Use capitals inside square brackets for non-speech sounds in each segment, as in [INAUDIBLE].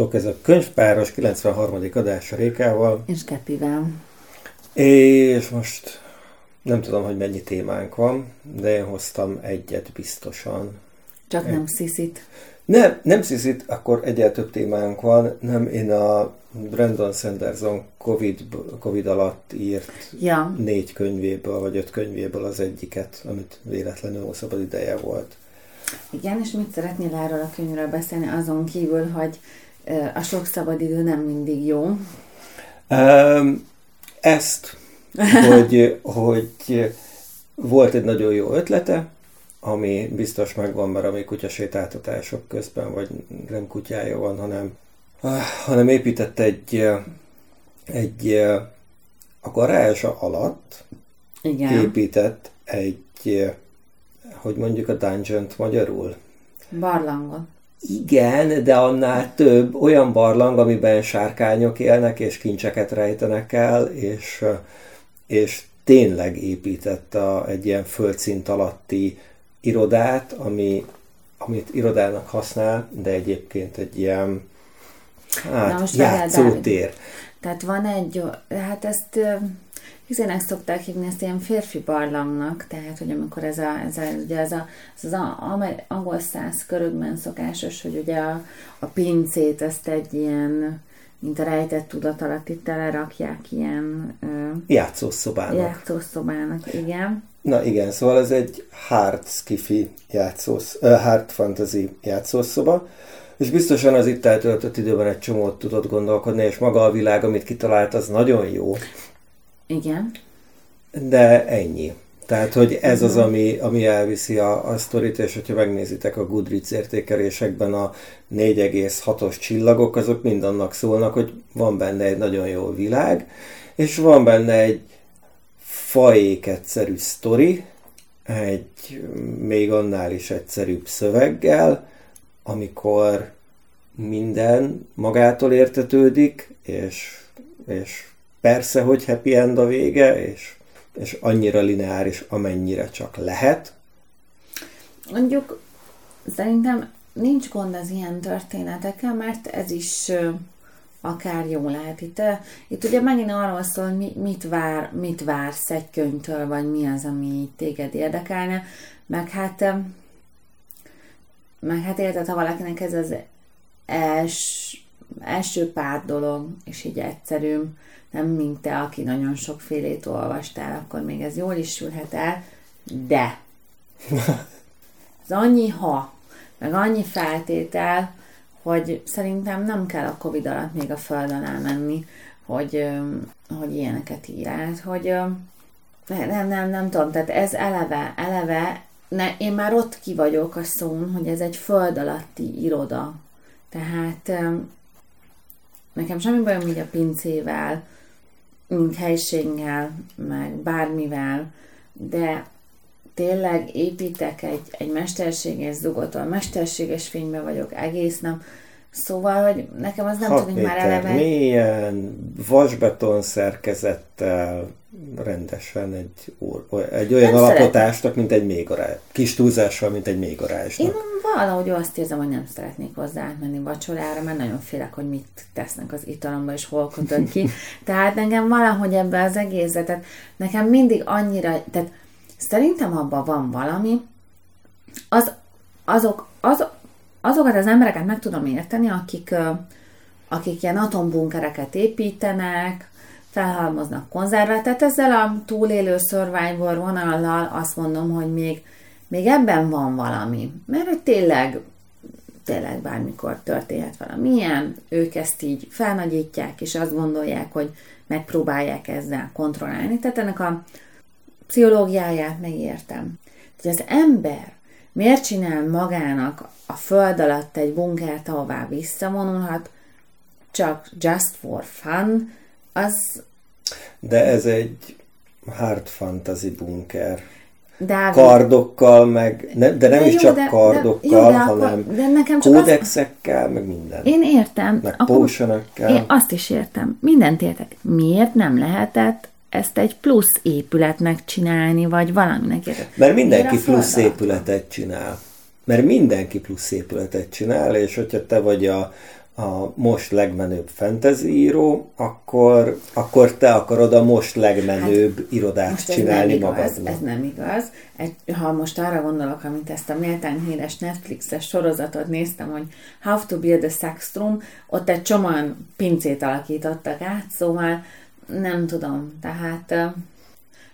Sziasztok! Ez a könyvpáros 93. adása Rékával. És Kepivel. És most nem tudom, hogy mennyi témánk van, de én hoztam egyet biztosan. Csak Egy... nem sziszit. Nem, nem sziszit, akkor egyet több témánk van. Nem, én a Brandon Sanderson COVID, COVID alatt írt ja. négy könyvéből, vagy öt könyvéből az egyiket, amit véletlenül szabad ideje volt. Igen, és mit szeretnél erről a könyvről beszélni, azon kívül, hogy a sok szabadidő nem mindig jó? Ezt, [LAUGHS] hogy, hogy volt egy nagyon jó ötlete, ami biztos megvan, mert ami kutyasétáltatások közben, vagy nem kutyája van, hanem, hanem épített egy, egy a garázsa alatt Igen. épített egy hogy mondjuk a dungeon magyarul? Barlangon. Igen, de annál több olyan barlang, amiben sárkányok élnek, és kincseket rejtenek el, és, és tényleg épített a, egy ilyen földszint alatti irodát, ami, amit irodának használ, de egyébként egy ilyen hát, játszótér. Tehát van egy, hát ezt Hizenek szokták hívni ezt ilyen férfi barlangnak, tehát, hogy amikor ez, a, ez, a, ugye ez, a, ez az a, angol száz körökben szokásos, hogy ugye a, a pincét ezt egy ilyen, mint a rejtett tudat alatt itt telerakják ilyen... játszószobának. Játszószobának, igen. Na igen, szóval ez egy hard skifi játszós, uh, hard fantasy játszószoba, és biztosan az itt eltöltött időben egy csomót tudott gondolkodni, és maga a világ, amit kitalált, az nagyon jó. Igen. De ennyi. Tehát, hogy ez az, mhm. ami, ami elviszi a, a sztorit, és hogyha megnézitek a Goodreads értékelésekben a 4,6-os csillagok, azok mind annak szólnak, hogy van benne egy nagyon jó világ, és van benne egy faék egyszerű sztori, egy még annál is egyszerűbb szöveggel, amikor minden magától értetődik, és, és Persze, hogy happy end a vége, és, és annyira lineáris, amennyire csak lehet. Mondjuk szerintem nincs gond az ilyen történetekkel, mert ez is akár jó lehet. Itt, itt ugye megint arról szól, hogy mit, vár, mit vársz egy könyvtől, vagy mi az, ami téged érdekelne, meg hát meg hát érted, ha valakinek ez az els, első pár dolog, és így egyszerű, nem mint te, aki nagyon sokfélét olvastál, akkor még ez jól is sülhet el, de ez annyi ha, meg annyi feltétel, hogy szerintem nem kell a Covid alatt még a földön elmenni, hogy, hogy ilyeneket ír hogy nem, nem, nem tudom, tehát ez eleve, eleve, ne, én már ott ki vagyok a szón, hogy ez egy föld alatti iroda. Tehát nekem semmi bajom így a pincével, helységgel, meg bármivel, de tényleg építek egy, egy mesterséges zugot, a mesterséges fényben vagyok egész nap, Szóval, hogy nekem az nem tudni már eleve... Milyen vasbeton szerkezettel rendesen egy, egy olyan nem alapotásnak, mint egy mélygarázs. Kis túlzással, mint egy mélygarázsnak. Én valahogy azt érzem, hogy nem szeretnék hozzá átmenni vacsorára, mert nagyon félek, hogy mit tesznek az italomba, és hol kötök ki. [LAUGHS] tehát engem valahogy ebbe az egészet, tehát nekem mindig annyira, tehát szerintem abban van valami, az, azok, azok, azokat az embereket meg tudom érteni, akik, akik ilyen atombunkereket építenek, felhalmoznak konzervet, tehát ezzel a túlélő survivor vonallal azt mondom, hogy még, még ebben van valami. Mert tényleg, tényleg bármikor történhet valamilyen, ők ezt így felnagyítják, és azt gondolják, hogy megpróbálják ezzel kontrollálni. Tehát ennek a pszichológiáját megértem. hogy az ember miért csinál magának a föld alatt egy bunkert, ahová visszavonulhat, csak just for fun, az... De ez egy hard fantasy bunker. Dávid. Kardokkal, meg, ne, de nem de is jó, csak de, kardokkal, de, jó, de hanem de nekem csak kódexekkel, az... meg minden. Én értem. Meg potionekkel. Én azt is értem. Mindent értek. Miért nem lehetett ezt egy plusz épületnek csinálni, vagy valaminek értek? Mert mindenki plusz épületet csinál mert mindenki plusz épületet csinál, és hogyha te vagy a, a most legmenőbb fantasy író, akkor, akkor te akarod a most legmenőbb hát, irodát most csinálni ez magadnak. Ez nem igaz. Egy, ha most arra gondolok, amit ezt a méltán híres Netflixes sorozatot néztem, hogy How to Build a Sex Room, ott egy csomóan pincét alakítottak át, szóval nem tudom, tehát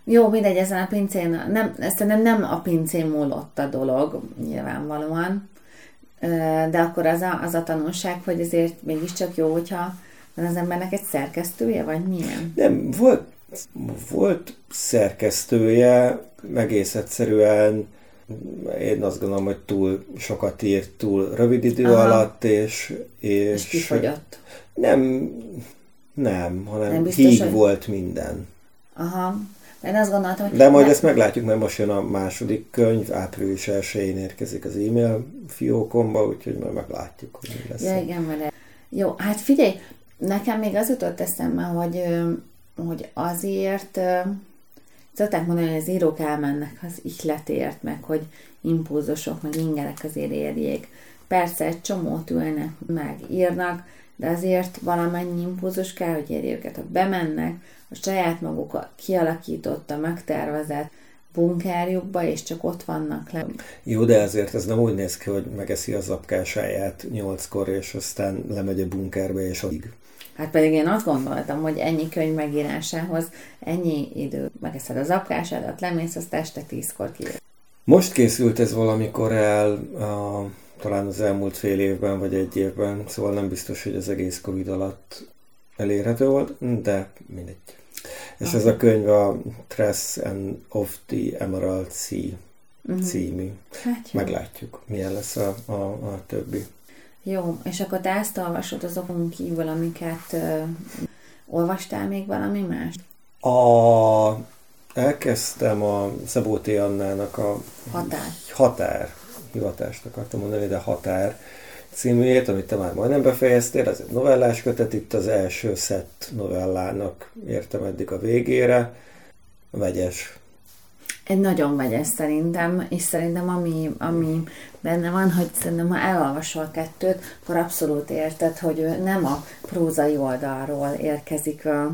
jó, mindegy, ezen a pincén, nem, nem, nem a pincén múlott a dolog, nyilvánvalóan, de akkor az a, az a tanulság, hogy azért mégiscsak jó, hogyha van az embernek egy szerkesztője, vagy milyen? Nem, volt, volt szerkesztője, egész egyszerűen én azt gondolom, hogy túl sokat írt, túl rövid idő Aha. alatt, és... És, és kifogyott. Nem, nem, hanem nem biztos, híg hogy... volt minden. Aha. Én azt gondoltam, hogy... De majd ne... ezt meglátjuk, mert most jön a második könyv, április 1 érkezik az e-mail fiókomba, úgyhogy majd meglátjuk, hogy mi lesz. Ja, igen, mert... Jó, hát figyelj, nekem még az jutott eszembe, hogy, hogy azért szokták mondani, hogy az írók elmennek az ihletért, meg hogy impulzusok, meg ingerek azért érjék. Persze egy csomót ülnek, meg írnak, de azért valamennyi impulzus kell, hogy érje őket. Ha bemennek a saját maguk kialakította, megtervezett bunkerjukba, és csak ott vannak le. Jó, de azért ez nem úgy néz ki, hogy megeszi az apkásáját nyolckor, és aztán lemegy a bunkerbe, és addig. Hát pedig én azt gondoltam, hogy ennyi könyv megírásához ennyi idő. Megeszed az apkásádat, lemész, azt este tízkor ki. Most készült ez valamikor el a talán az elmúlt fél évben vagy egy évben, szóval nem biztos, hogy az egész Covid alatt elérhető volt, de mindegy. És ez a könyv a Tress and of the Emerald Sea uh-huh. című. Hát Meglátjuk, milyen lesz a, a, a többi. Jó, és akkor te ezt olvasod azokon kívül, amiket uh, olvastál még valami más? A, elkezdtem a Szabó T. Annának a Határ. Határ hivatást akartam mondani, de Határ címűjét, amit te már majdnem befejeztél, ez egy novellás kötet, itt az első szett novellának értem eddig a végére, vegyes. Egy nagyon vegyes szerintem, és szerintem ami, ami benne van, hogy szerintem ha elolvasol kettőt, akkor abszolút érted, hogy ő nem a prózai oldalról érkezik a,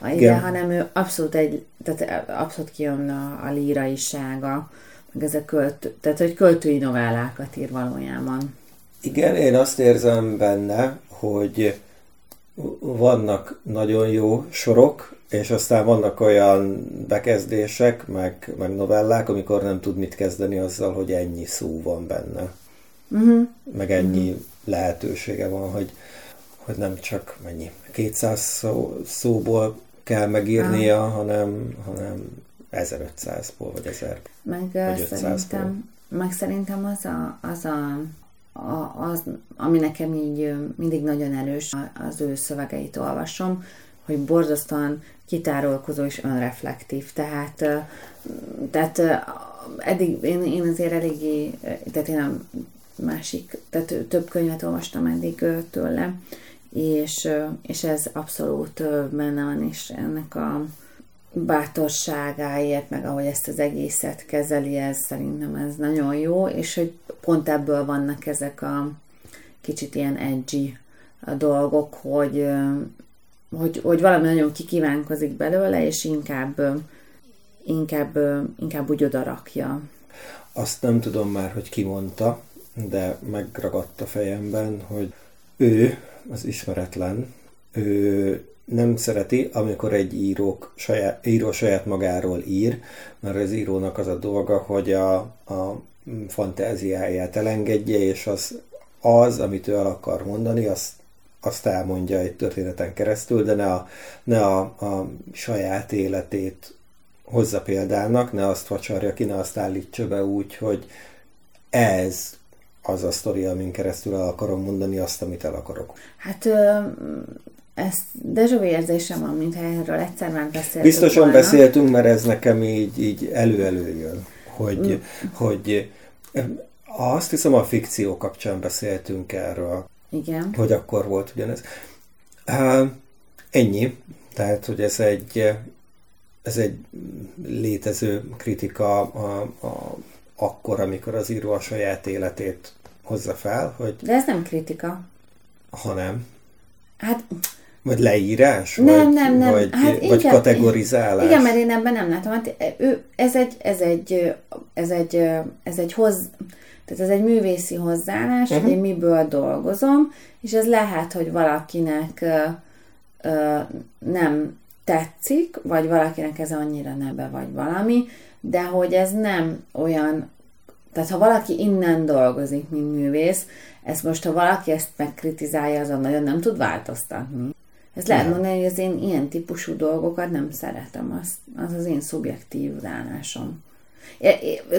a ide, hanem ő abszolút egy, tehát abszolút kijön a, a líraisága, meg ez a költ, tehát hogy költői novellákat ír valójában. Igen, én azt érzem benne, hogy vannak nagyon jó sorok, és aztán vannak olyan bekezdések, meg, meg novellák, amikor nem tud mit kezdeni azzal, hogy ennyi szó van benne. Uh-huh. Meg ennyi uh-huh. lehetősége van, hogy, hogy nem csak mennyi, 200 szó, szóból kell megírnia, uh-huh. hanem, hanem 1500-ból, vagy 1000 meg vagy szerintem, meg szerintem az a, az a az, ami nekem így mindig nagyon erős, az ő szövegeit olvasom, hogy borzasztóan kitárolkozó és önreflektív. Tehát, tehát eddig én, én azért eléggé, tehát én a másik, tehát több könyvet olvastam eddig tőle, és, és ez abszolút benne van, és ennek a bátorságáért, meg ahogy ezt az egészet kezeli, ez szerintem ez nagyon jó, és hogy pont ebből vannak ezek a kicsit ilyen edgy dolgok, hogy, hogy, hogy valami nagyon kikívánkozik belőle, és inkább, inkább, inkább úgy odarakja. Azt nem tudom már, hogy ki mondta, de megragadt a fejemben, hogy ő, az ismeretlen, ő nem szereti, amikor egy írók saját, író saját magáról ír, mert az írónak az a dolga, hogy a, a fantáziáját elengedje, és az, az, amit ő el akar mondani, azt, azt elmondja egy történeten keresztül, de ne a, ne a, a saját életét hozza példának, ne azt vacsarja ki, ne azt állítsa be úgy, hogy ez az a sztori, amin keresztül el akarom mondani azt, amit el akarok. Hát ez dejavű érzésem van, mintha erről egyszer már beszéltünk Biztosan volna. beszéltünk, mert ez nekem így, így elő-elő jön, hogy, mm. hogy azt hiszem a fikció kapcsán beszéltünk erről. Igen. Hogy akkor volt ugyanez. Uh, ennyi. Tehát, hogy ez egy, ez egy létező kritika a, a, akkor, amikor az író a saját életét hozza fel. Hogy... De ez nem kritika. Ha nem. Hát vagy leírás? Nem, vagy, nem, nem. Vagy, hát vagy igen, kategorizálás? Igen, mert én ebben nem látom. Hát ő, ez egy, ez egy, ez egy, ez egy hoz, tehát ez egy művészi hozzáállás, uh-huh. hogy én miből dolgozom, és ez lehet, hogy valakinek ö, ö, nem tetszik, vagy valakinek ez annyira nebe, vagy valami, de hogy ez nem olyan, tehát ha valaki innen dolgozik, mint művész, ezt most, ha valaki ezt megkritizálja, azon nagyon nem tud változtatni. Ezt lehet mondani, hogy az én ilyen típusú dolgokat nem szeretem, az, az az én szubjektív rálásom.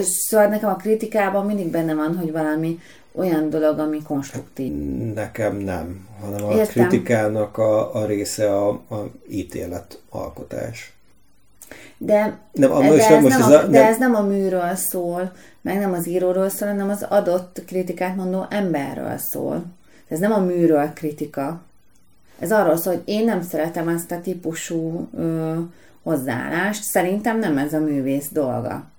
Szóval nekem a kritikában mindig benne van, hogy valami olyan dolog, ami konstruktív. Nekem nem, hanem a Értem. kritikának a, a része a, a ítélet alkotás. De, nem, de, most, ez, most nem ez, a, a, de ez nem a műről szól, meg nem az íróról szól, hanem az adott kritikát mondó emberről szól. Ez nem a műről kritika. Ez arról szól, hogy én nem szeretem ezt a típusú ö, hozzáállást. Szerintem nem ez a művész dolga.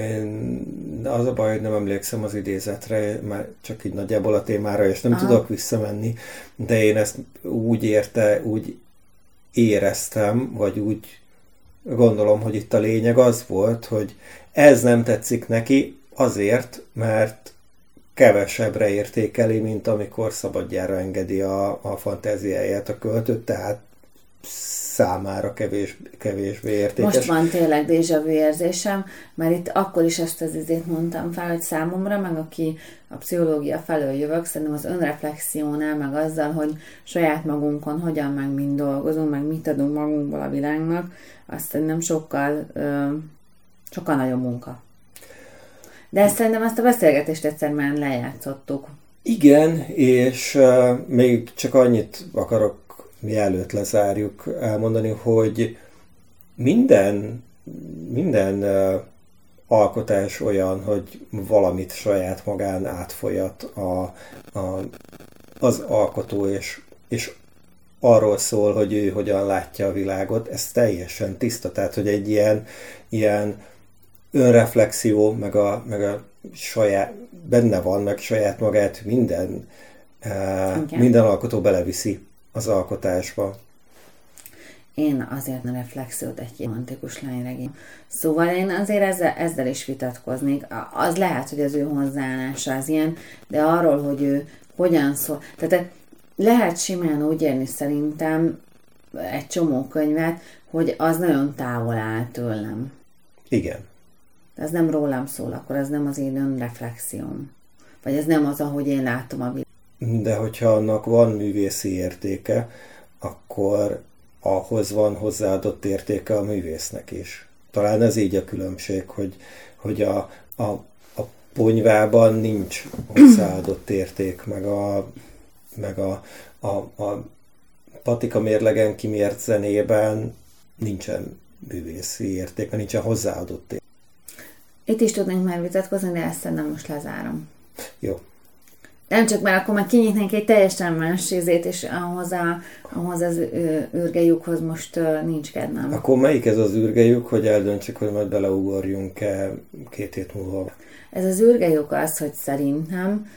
Én, az a baj, hogy nem emlékszem az idézetre, már csak így nagyjából a témára, és nem Aha. tudok visszamenni, de én ezt úgy érte, úgy éreztem, vagy úgy gondolom, hogy itt a lényeg az volt, hogy ez nem tetszik neki azért, mert kevesebbre értékeli, mint amikor szabadjára engedi a, a fantáziáját a költőt, tehát számára kevés, kevésbé értékes. Most van tényleg déjà vu érzésem, mert itt akkor is ezt az izét mondtam fel, hogy számomra, meg aki a pszichológia felől jövök, szerintem az önreflexiónál, meg azzal, hogy saját magunkon hogyan meg mind dolgozunk, meg mit adunk magunkból a világnak, azt szerintem sokkal, sokkal nagyobb munka. De ezt szerintem azt a beszélgetést egyszer már lejátszottuk. Igen, és még csak annyit akarok mielőtt lezárjuk, elmondani, hogy minden, minden alkotás olyan, hogy valamit saját magán átfolyat a, a, az alkotó, és, és arról szól, hogy ő hogyan látja a világot, ez teljesen tiszta, tehát hogy egy ilyen, ilyen önreflexió, meg a, meg a saját, benne van, meg saját magát minden, uh, minden alkotó beleviszi az alkotásba. Én azért a reflexiót egy romantikus lányregény. Szóval én azért ezzel, ezzel is vitatkoznék. Az lehet, hogy az ő hozzáállása az ilyen, de arról, hogy ő hogyan szól. Tehát lehet simán úgy érni szerintem egy csomó könyvet, hogy az nagyon távol áll tőlem. Igen. Ez nem rólam szól, akkor ez nem az én önreflexióm. Vagy ez nem az, ahogy én látom a világot de hogyha annak van művészi értéke, akkor ahhoz van hozzáadott értéke a művésznek is. Talán ez így a különbség, hogy, hogy a, a, a ponyvában nincs hozzáadott érték, meg a, meg a, a, a patika mérlegen kimért zenében nincsen művészi érték, nincsen hozzáadott érték. Itt is tudnénk már vitatkozni, de ezt nem most lezárom. Jó. Nem csak, mert akkor már kinyitnénk egy teljesen más izét, és ahhoz, a, ahhoz az űrgejukhoz most nincs kedvem. Akkor melyik ez az űrgejuk, hogy eldöntsük, hogy majd beleugorjunk-e két hét múlva? Ez az űrgejuk az, hogy szerintem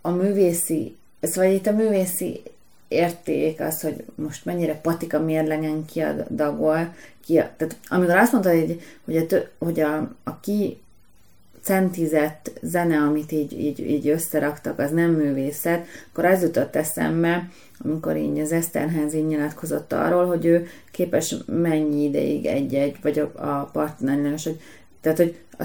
a művészi, szóval itt a művészi érték az, hogy most mennyire patika mérlegen kiadagol, ki, tehát amikor azt mondta, hogy, hogy, a, hogy a, a ki centizett zene, amit így, így, így összeraktak, az nem művészet, akkor az jutott eszembe, amikor így az Eszterház így nyilatkozott arról, hogy ő képes mennyi ideig egy-egy, vagy a, a partnernes, hogy, tehát, hogy a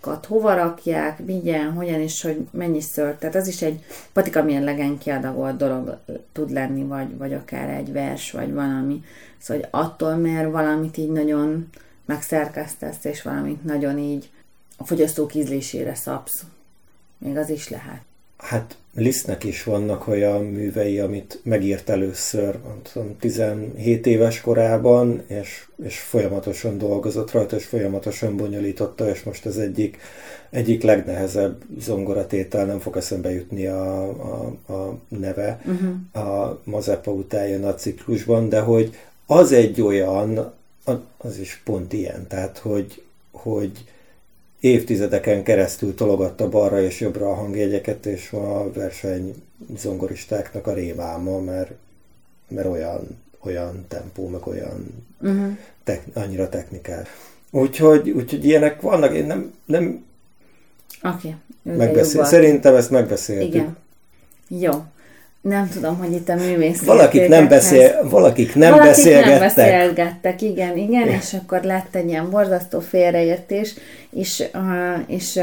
szavakat hova rakják, vigyen, hogyan is, hogy mennyiszor, tehát az is egy patika mérlegen kiadagolt dolog tud lenni, vagy, vagy akár egy vers, vagy valami. Szóval, hogy attól, mert valamit így nagyon megszerkesztesz, és valamit nagyon így a fogyasztók ízlésére szabsz. Még az is lehet. Hát Lisztnek is vannak olyan művei, amit megírt először, mondtam, 17 éves korában, és, és folyamatosan dolgozott rajta, és folyamatosan bonyolította, és most az egyik, egyik legnehezebb zongoratétel, nem fog eszembe jutni a, a, a neve, uh-huh. a Mazepa után jön a ciklusban, de hogy az egy olyan, az is pont ilyen, tehát hogy, hogy évtizedeken keresztül tologatta balra és jobbra a hangjegyeket, és a verseny zongoristáknak a rémálma, mert, mert olyan, olyan tempó, meg olyan uh-huh. tek, annyira technikál. Úgyhogy, úgyhogy ilyenek vannak, én nem, nem Oké. Okay. Megbeszél, szerintem ezt megbeszéltük. Igen. Jó. Nem tudom, hogy itt a művész. Valakik nem, beszél, valakik nem valakik beszélgettek. nem beszélgettek, igen, igen, és akkor lett egy ilyen borzasztó félreértés, és, és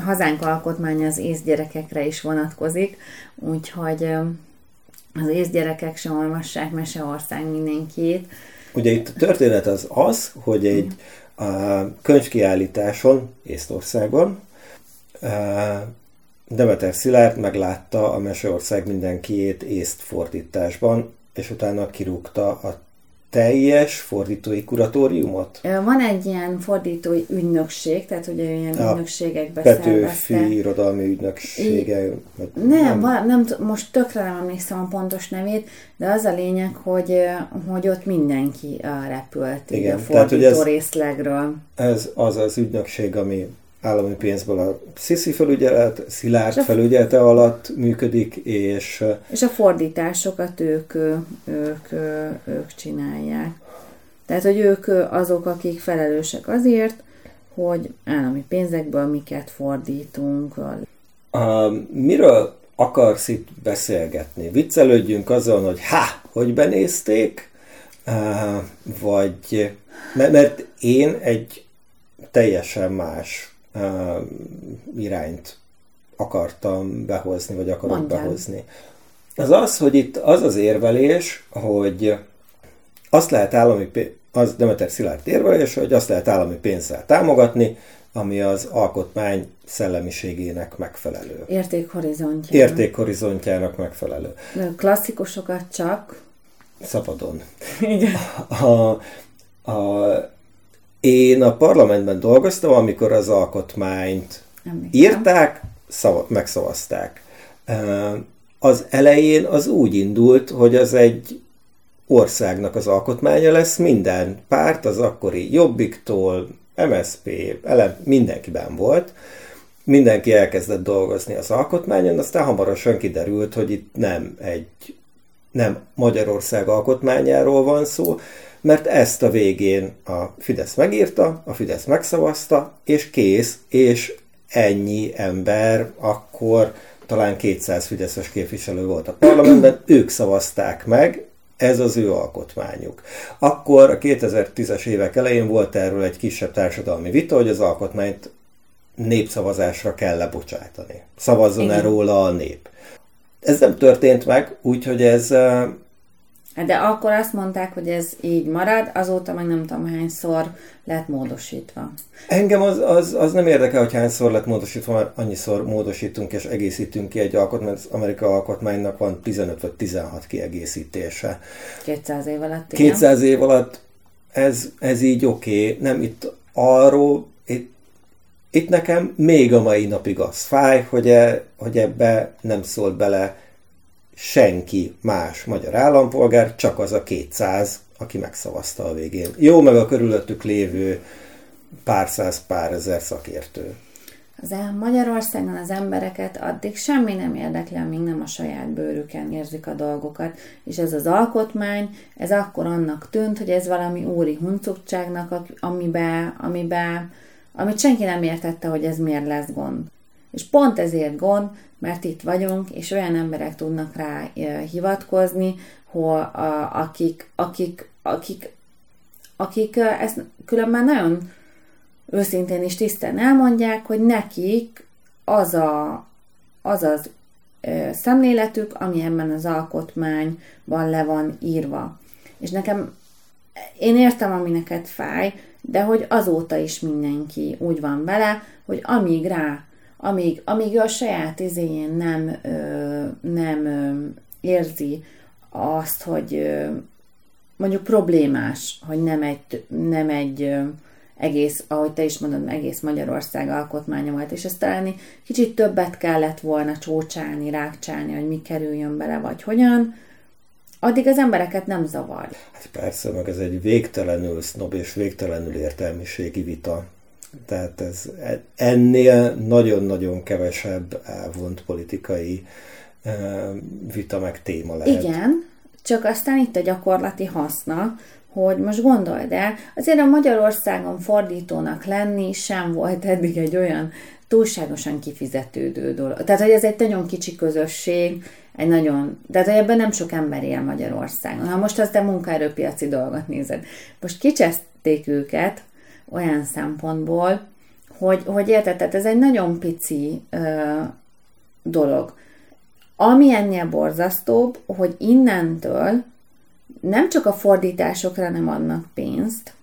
hazánk alkotmánya az észgyerekekre is vonatkozik, úgyhogy az észgyerekek sem olvassák Meseország mindenkit. Ugye itt a történet az az, hogy egy a könyvkiállításon Észtországon Demeter Szilárd meglátta a Meseország mindenkiét észt fordításban, és utána kirúgta a teljes fordítói kuratóriumot? Van egy ilyen fordítói ügynökség, tehát ugye ilyen a ügynökségekbe Petőfi irodalmi ügynöksége. nem, nem, nem, nem, most tökre nem emlékszem a pontos nevét, de az a lényeg, hogy, hogy ott mindenki repült Igen, a fordító tehát, ez, részlegről. Ez az az ügynökség, ami állami pénzből a Sziszi felügyelet, Szilárd a, felügyelete alatt működik, és... És a fordításokat ők, ők, ők csinálják. Tehát, hogy ők azok, akik felelősek azért, hogy állami pénzekből miket fordítunk. A, miről akarsz itt beszélgetni? Viccelődjünk azon, hogy ha, hogy benézték, vagy mert én egy teljesen más irányt akartam behozni, vagy akarok Mondján. behozni. Az az, hogy itt az az érvelés, hogy azt lehet állami, az Demeter Szilárd érvelés, hogy azt lehet állami pénzzel támogatni, ami az alkotmány szellemiségének megfelelő. Értékhorizontjának. Értékhorizontjának megfelelő. Klasszikusokat csak. Szabadon. Igen. A, a, én a parlamentben dolgoztam, amikor az alkotmányt Emlékszem. írták, szava, megszavazták. Az elején az úgy indult, hogy az egy országnak az alkotmánya lesz, minden párt, az akkori Jobbiktól, MSP, elem, mindenkiben volt, mindenki elkezdett dolgozni az alkotmányon, aztán hamarosan kiderült, hogy itt nem egy nem Magyarország alkotmányáról van szó, mert ezt a végén a Fidesz megírta, a Fidesz megszavazta, és kész, és ennyi ember, akkor talán 200 Fideszes képviselő volt a parlamentben, [CLEARS THROAT] ők szavazták meg, ez az ő alkotmányuk. Akkor a 2010-es évek elején volt erről egy kisebb társadalmi vita, hogy az alkotmányt népszavazásra kell lebocsátani. Szavazzon-e róla a nép. Ez nem történt meg, úgyhogy ez de akkor azt mondták, hogy ez így marad, azóta meg nem tudom hányszor lett módosítva. Engem az, az, az nem érdekel, hogy hányszor lett módosítva, mert annyiszor módosítunk és egészítünk ki egy alkotmányt, az Amerika alkotmánynak van 15 vagy 16 kiegészítése. 200 év alatt, igen. 200 év alatt ez, ez így oké, okay. nem itt arról, itt, itt nekem még a mai napig az fáj, hogy, e, hogy ebbe nem szólt bele senki más magyar állampolgár, csak az a 200, aki megszavazta a végén. Jó, meg a körülöttük lévő pár száz, pár ezer szakértő. Az Magyarországon az embereket addig semmi nem érdekli, amíg nem a saját bőrüken érzik a dolgokat. És ez az alkotmány, ez akkor annak tűnt, hogy ez valami úri huncutságnak, amiben, amiben, amit senki nem értette, hogy ez miért lesz gond. És pont ezért gond, mert itt vagyunk, és olyan emberek tudnak rá hivatkozni, hol, akik, akik, akik, akik ezt különben nagyon őszintén és tisztán elmondják, hogy nekik az a, az, az szemléletük, ami ebben az alkotmányban le van írva. És nekem, én értem, ami neked fáj, de hogy azóta is mindenki úgy van vele, hogy amíg rá amíg, amíg ő a saját izéjén nem, ö, nem ö, érzi azt, hogy ö, mondjuk problémás, hogy nem egy, nem egy ö, egész, ahogy te is mondod, egész Magyarország alkotmánya volt, és ezt talán kicsit többet kellett volna csócsálni, rákcsálni, hogy mi kerüljön bele, vagy hogyan, addig az embereket nem zavar. Hát persze, meg ez egy végtelenül sznob és végtelenül értelmiségi vita. Tehát ez ennél nagyon-nagyon kevesebb elvont politikai vita meg téma lehet. Igen, csak aztán itt a gyakorlati haszna, hogy most gondold el, azért a Magyarországon fordítónak lenni sem volt eddig egy olyan túlságosan kifizetődő dolog. Tehát, hogy ez egy nagyon kicsi közösség, egy nagyon, tehát hogy ebben nem sok ember él Magyarországon. Ha most az te munkaerőpiaci dolgot nézed. Most kicseszték őket olyan szempontból, hogy, hogy érted, tehát ez egy nagyon pici ö, dolog. Ami ennél borzasztóbb, hogy innentől nem csak a fordításokra nem adnak pénzt,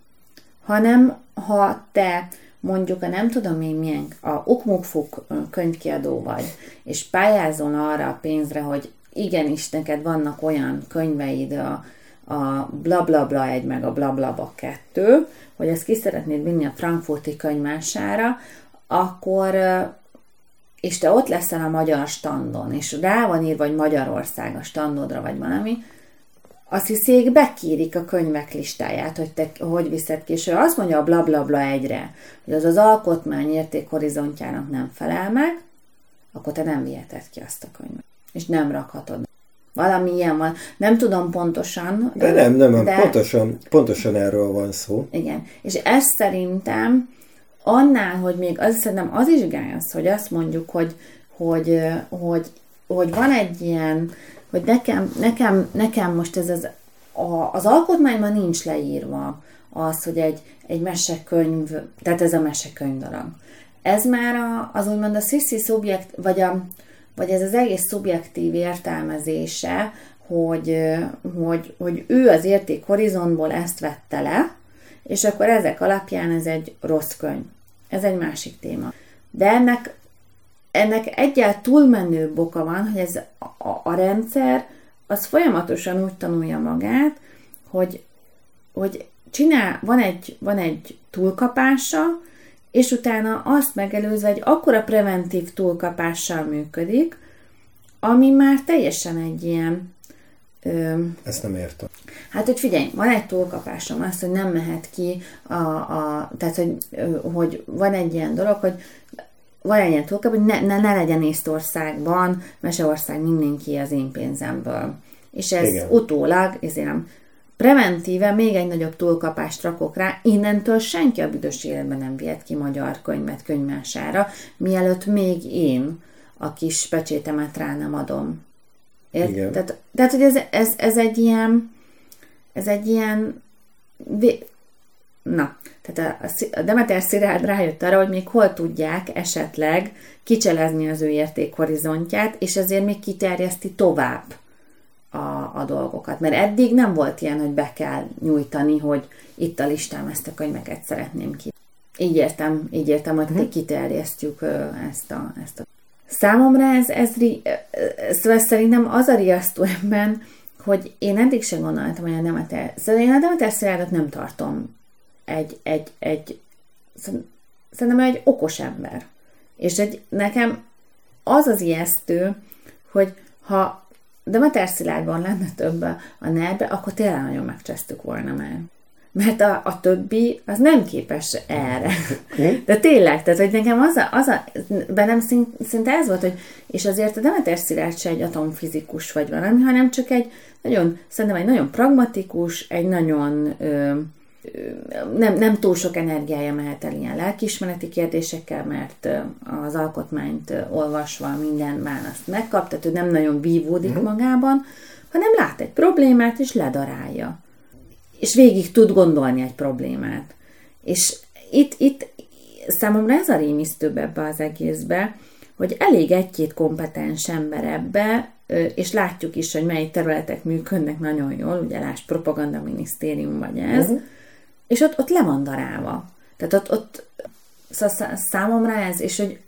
hanem ha te mondjuk a nem tudom én milyen, a Ukmukfuk könyvkiadó vagy, és pályázol arra a pénzre, hogy igenis neked vannak olyan könyveid, a, a bla bla bla egy meg a bla bla bla kettő, hogy ezt ki szeretnéd vinni a frankfurti könyvmására, akkor és te ott leszel a magyar standon, és rá van írva, vagy Magyarország a standodra, vagy valami, azt hiszik, bekérik a könyvek listáját, hogy te hogy viszed ki, és azt mondja a blablabla bla, bla egyre, hogy az az alkotmány értékhorizontjának nem felel meg, akkor te nem viheted ki azt a könyvet. És nem rakhatod. Valami ilyen van. Nem tudom pontosan. De nem, nem, de... Pontosan, pontosan erről van szó. Igen. És ez szerintem annál, hogy még az szerintem az is gáz, hogy azt mondjuk, hogy, hogy, hogy, hogy van egy ilyen hogy nekem, nekem, nekem most ez az, a, az alkotmányban nincs leírva az, hogy egy, egy mesekönyv, tehát ez a mesekönyv darab. Ez már a, az úgymond a sziszi szubjekt, vagy, a, vagy ez az egész szubjektív értelmezése, hogy, hogy, hogy ő az érték horizontból ezt vette le, és akkor ezek alapján ez egy rossz könyv. Ez egy másik téma. De ennek ennek egyáltalán túlmenő boka van, hogy ez a, a rendszer az folyamatosan úgy tanulja magát, hogy, hogy csinál, van egy, van egy túlkapása, és utána azt megelőzve egy akkora preventív túlkapással működik, ami már teljesen egy ilyen... Ö, Ezt nem értem. Hát, hogy figyelj, van egy túlkapásom, az, hogy nem mehet ki a, a tehát, hogy, hogy van egy ilyen dolog, hogy van egy ilyen túlkap, hogy ne, ne, ne legyen Észtországban, Meseország mindenki az én pénzemből. És ez Igen. utólag, ezért nem, preventíve még egy nagyobb túlkapást rakok rá, innentől senki a büdös életben nem vihet ki magyar könyvet könyvmására, mielőtt még én a kis pecsétemet rá nem adom. Ért? Igen. Tehát, tehát, hogy ez, ez, ez egy ilyen ez egy ilyen na, tehát a, a Demeter Szilárd rájött arra, hogy még hol tudják esetleg kicselezni az ő értékhorizontját, és ezért még kiterjeszti tovább a, a dolgokat. Mert eddig nem volt ilyen, hogy be kell nyújtani, hogy itt a listám ezt a könyveket szeretném ki. Így értem, így értem, hogy uh-huh. kiterjesztjük ezt a, ezt a Számomra ez, ez, ez, ez szerintem az a riasztó ebben, hogy én eddig sem gondoltam, hogy a Demeter, szóval én a Demeter Szilárdat nem tartom egy, egy, egy szerintem egy okos ember. És egy, nekem az az ijesztő, hogy ha Demeter Szilárdban lenne több a nerbe, akkor tényleg nagyon megcsesztük volna már. Mert a, a többi az nem képes erre. De tényleg, tehát hogy nekem az a, az a bennem szint, szinte ez volt, hogy és azért a Demeter Szilárd se egy atomfizikus vagy valami, hanem csak egy nagyon, szerintem egy nagyon pragmatikus, egy nagyon ö, nem, nem túl sok energiája mehet el ilyen lelkiismereti kérdésekkel, mert az alkotmányt olvasva minden választ megkap, tehát ő nem nagyon vívódik uh-huh. magában, hanem lát egy problémát, és ledarálja. És végig tud gondolni egy problémát. És itt, itt számomra ez a rémisztőbb ebbe az egészbe, hogy elég egy-két kompetens ember ebbe, és látjuk is, hogy mely területek működnek nagyon jól, ugye láss propaganda minisztérium vagy ez, uh-huh és ott, ott le van darálva. Tehát ott, ott szóval számomra ez, és hogy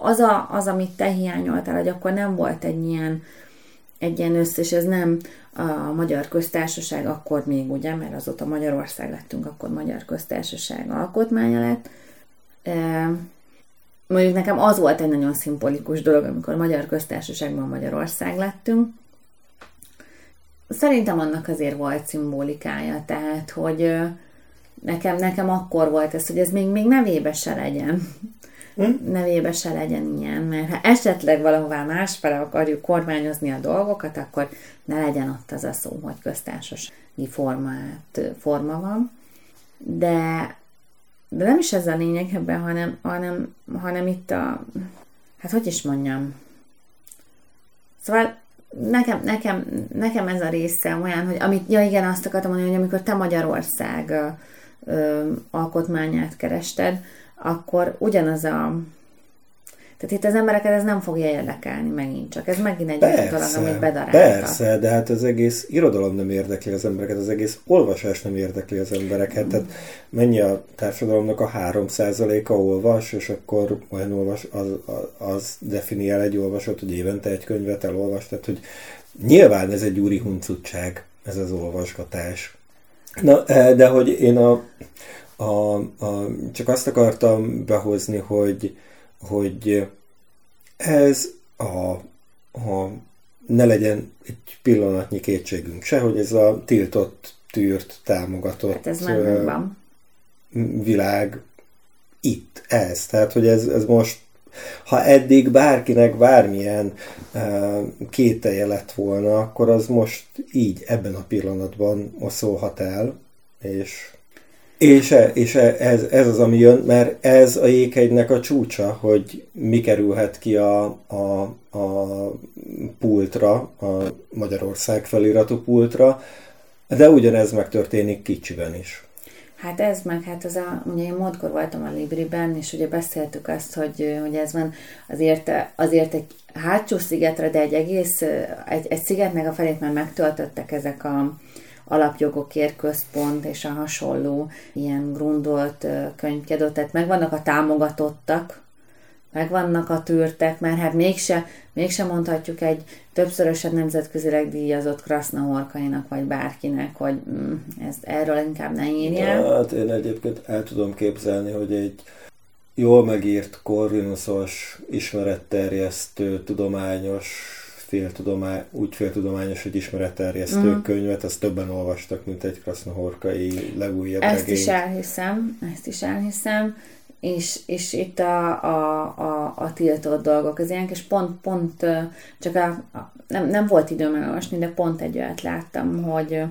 az, a, az, amit te hiányoltál, hogy akkor nem volt egy ilyen, egy ilyen össze, és ez nem a Magyar Köztársaság akkor még, ugye, mert azóta Magyarország lettünk, akkor Magyar Köztársaság alkotmánya lett. E, mondjuk nekem az volt egy nagyon szimbolikus dolog, amikor Magyar Köztársaságban Magyarország lettünk. Szerintem annak azért volt szimbolikája, tehát, hogy nekem, nekem akkor volt ez, hogy ez még, még nevébe se legyen. Hm? Nevébe se legyen ilyen, mert ha esetleg valahová másfele akarjuk kormányozni a dolgokat, akkor ne legyen ott az a szó, hogy köztársasági formát, forma van. De, de nem is ez a lényeg ebben, hanem, hanem, hanem itt a, hát hogy is mondjam, Szóval nekem, nekem, nekem ez a része olyan, hogy amit, ja igen, azt akartam mondani, hogy amikor te Magyarország ö, alkotmányát kerested, akkor ugyanaz a tehát itt az embereket ez nem fogja érdekelni megint csak. Ez megint egy olyan dolog, amit bedaráltak. Persze, de hát az egész irodalom nem érdekli az embereket, az egész olvasás nem érdekli az embereket. Mm. Tehát mennyi a társadalomnak a 3%-a olvas, és akkor olyan olvas, az, az definiál egy olvasót, hogy évente egy könyvet elolvas. Tehát, hogy nyilván ez egy úri huncutság, ez az olvasgatás. Na, e, de hogy én a, a, a, csak azt akartam behozni, hogy, hogy ez a, a ne legyen egy pillanatnyi kétségünk se, hogy ez a tiltott, tűrt, támogatott hát ez van. világ itt, ez. Tehát, hogy ez, ez most ha eddig bárkinek bármilyen uh, kételje lett volna, akkor az most így, ebben a pillanatban oszolhat el, és és, e, és e, ez, ez az, ami jön, mert ez a jéghegynek a csúcsa, hogy mi kerülhet ki a, a, a pultra, a Magyarország feliratú pultra, de ugyanez megtörténik kicsiben is. Hát ez meg, hát az a, ugye én módkor voltam a Libriben, és ugye beszéltük azt, hogy, hogy ez van azért, azért egy hátsó szigetre, de egy egész, egy, egy szigetnek a felét már megtöltöttek ezek a, alapjogokért központ és a hasonló ilyen grundolt könyvkedő, tehát megvannak a támogatottak, megvannak a tűrtek, mert hát mégse, mégse mondhatjuk egy többszörösen nemzetközileg díjazott Krasznahorkainak, vagy bárkinek, hogy mm, ezt erről inkább ne írjál. Hát én egyébként el tudom képzelni, hogy egy jól megírt, korvinuszos, ismeretterjesztő, tudományos féltudomány, úgy féltudományos, hogy ismeretterjesztő mm. könyvet, azt többen olvastak, mint egy Krasznahorkai legújabb Ezt regényt. is elhiszem, ezt is elhiszem, és, és itt a, a, a, a tiltott dolgok, az ilyen, és pont, pont csak a, a, nem, nem volt időm elolvasni, de pont egy olyat láttam, hogy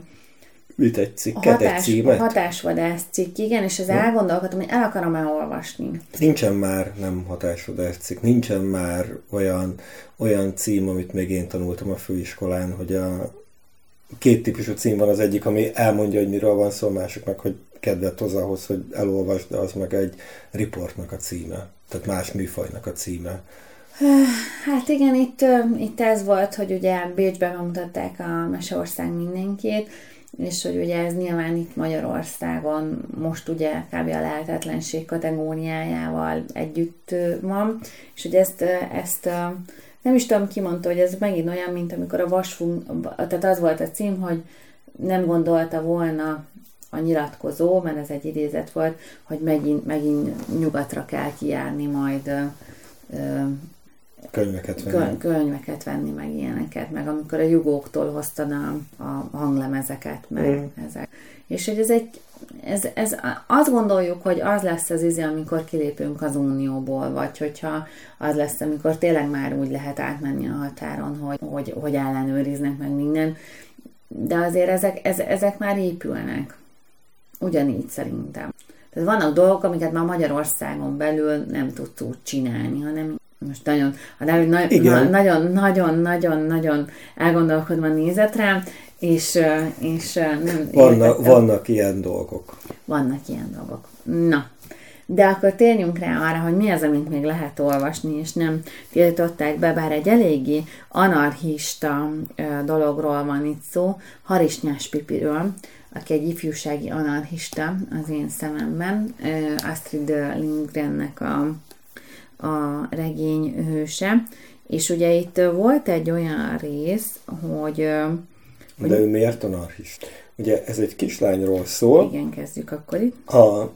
Mit egy cikket, hatás, egy címet? Hatásvadász cikk, igen, és ez hm. elgondolkodtam, hogy el akarom elolvasni. Nincsen már nem hatásvadász cikk, nincsen már olyan, olyan cím, amit még én tanultam a főiskolán, hogy a két típusú cím van az egyik, ami elmondja, hogy miről van szó, másik meg, hogy kedvet hoz ahhoz, hogy elolvasd, de az meg egy riportnak a címe, tehát más műfajnak a címe. Hát igen, itt, itt ez volt, hogy ugye Bécsben bemutatták a Meseország mindenkét, és hogy ugye ez nyilván itt Magyarországon most ugye kb. a lehetetlenség kategóriájával együtt van, és hogy ezt, ezt nem is tudom, ki mondta, hogy ez megint olyan, mint amikor a vasfunk, tehát az volt a cím, hogy nem gondolta volna a nyilatkozó, mert ez egy idézet volt, hogy megint, megint nyugatra kell kijárni majd könyveket venni. könyveket venni, meg ilyeneket, meg amikor a jugóktól hoztad a, a hanglemezeket, meg mm. ezek. És hogy ez egy, ez, ez, azt gondoljuk, hogy az lesz az izé, amikor kilépünk az unióból, vagy hogyha az lesz, amikor tényleg már úgy lehet átmenni a határon, hogy, hogy, hogy ellenőriznek meg minden, de azért ezek, ez, ezek már épülnek. Ugyanígy szerintem. Tehát vannak dolgok, amiket már Magyarországon belül nem tudsz úgy csinálni, hanem most nagyon, nagyon, nagyon, nagyon, nagyon, nagyon elgondolkodva nézett rám, és, és nem vannak, vannak ilyen dolgok. Vannak ilyen dolgok. Na, de akkor térjünk rá arra, hogy mi az, amit még lehet olvasni, és nem tiltották be, bár egy eléggé anarchista dologról van itt szó, Harisnyás Pipiről, aki egy ifjúsági anarchista az én szememben, Astrid Lindgrennek a a regény hőse, és ugye itt volt egy olyan rész, hogy... hogy De ő miért anarchist? Ugye ez egy kislányról szól. Igen, kezdjük akkor itt. A,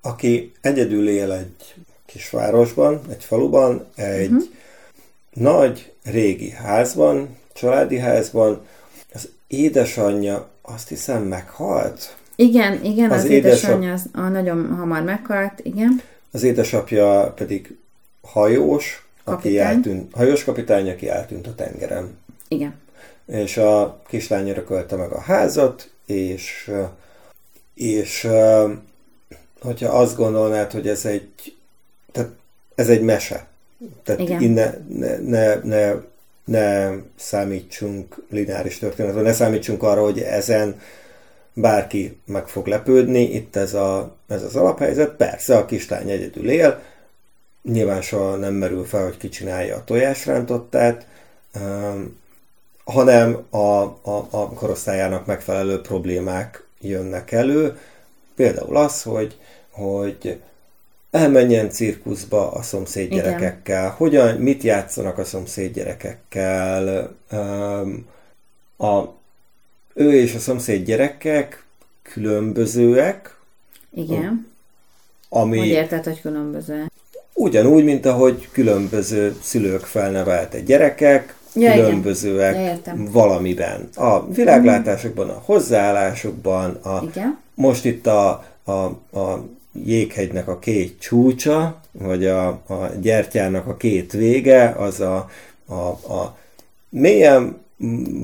aki egyedül él egy kisvárosban, egy faluban, egy uh-huh. nagy régi házban, családi házban, az édesanyja azt hiszem meghalt, Igen, igen, az, az édesanyja az, a, nagyon hamar meghalt, igen. Az édesapja pedig hajós, kapitány. aki eltűnt, hajós kapitány, aki eltűnt a tengeren. Igen. És a kislány örökölte meg a házat, és, és hogyha azt gondolnád, hogy ez egy, tehát ez egy mese. Tehát Igen. innen ne, ne, ne, ne számítsunk lineáris történetre, ne számítsunk arra, hogy ezen bárki meg fog lepődni, itt ez, a, ez az alaphelyzet. Persze, a kislány egyedül él, nyilván soha nem merül fel, hogy ki csinálja a tojásrántottát, um, hanem a, a, a korosztályának megfelelő problémák jönnek elő. Például az, hogy, hogy elmenjen cirkuszba a szomszéd Igen. gyerekekkel, hogyan, mit játszanak a szomszéd gyerekekkel, um, a, ő és a szomszéd gyerekek különbözőek. Igen. Ami, hogy érted, hogy különböző? Ugyanúgy, mint ahogy különböző szülők felnevelte gyerekek, ja, különbözőek ja, valamiben. A világlátásokban, a hozzáállásokban, a, igen. most itt a, a, a jéghegynek a két csúcsa, vagy a, a gyertyának a két vége, az a, a, a mélyen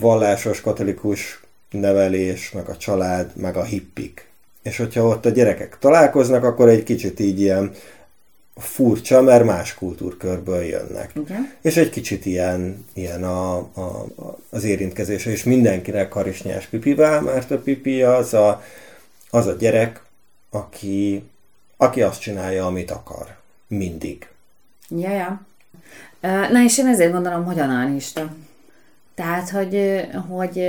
vallásos katolikus nevelés, meg a család, meg a hippik. És hogyha ott a gyerekek találkoznak, akkor egy kicsit így ilyen furcsa, mert más kultúrkörből jönnek. Okay. És egy kicsit ilyen, ilyen a, a, az érintkezése, és mindenkinek harisnyás pipivel, mert a pipi az a, az a gyerek, aki, aki azt csinálja, amit akar. Mindig. Ja, ja. Na és én ezért gondolom, hogy anarista. Tehát, hogy, hogy,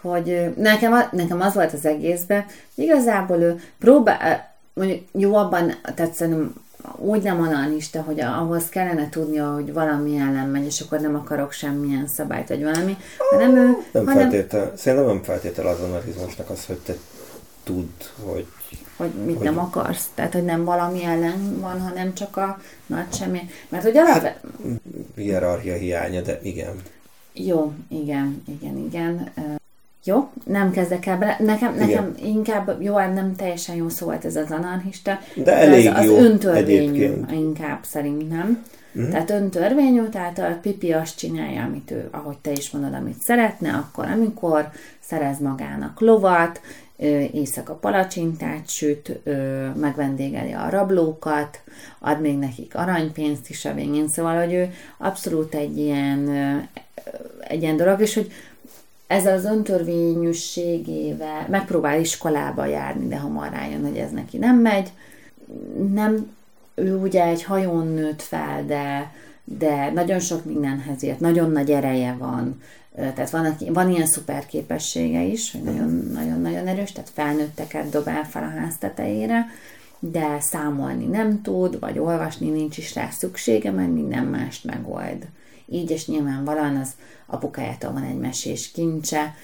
hogy nekem, nekem az volt az egészben, igazából ő próbál, mondjuk jó abban, tehát szerintem úgy nem analista, hogy ahhoz kellene tudnia, hogy valami ellen megy, és akkor nem akarok semmilyen szabályt, vagy valami, hanem ő... Nem hanem... feltétel, szerintem nem feltétel az analizmusnak az, hogy te tudd, hogy hogy mit hogy... nem akarsz. Tehát, hogy nem valami ellen van, hanem csak a nagy semmi. Mert hogy alapvetően... Hát, hierarchia hiánya, de igen. Jó, igen, igen, igen. Jó, nem kezdek el bele. Nekem, nekem inkább, jó, hát nem teljesen jó szó volt ez az anarchista. De, de elég az jó öntörvényű egyébként. inkább szerintem. Uh-huh. Tehát öntörvényű, tehát a pipi azt csinálja, amit ő, ahogy te is mondod, amit szeretne, akkor amikor szerez magának lovat, éjszaka palacsintát süt, megvendégeli a rablókat, ad még nekik aranypénzt is a végén, szóval, hogy ő abszolút egy ilyen, egy ilyen dolog, és hogy ezzel az öntörvényűségével megpróbál iskolába járni, de hamar rájön, hogy ez neki nem megy. Nem, ő ugye egy hajón nőtt fel, de, de nagyon sok mindenhez ért, nagyon nagy ereje van, tehát van, van ilyen szuper képessége is, hogy nagyon-nagyon erős, tehát felnőtteket dobál fel a ház tetejére, de számolni nem tud, vagy olvasni nincs is rá szüksége, mert minden mást megold. Így és nyilvánvalóan az apukájától van egy mesés kincse,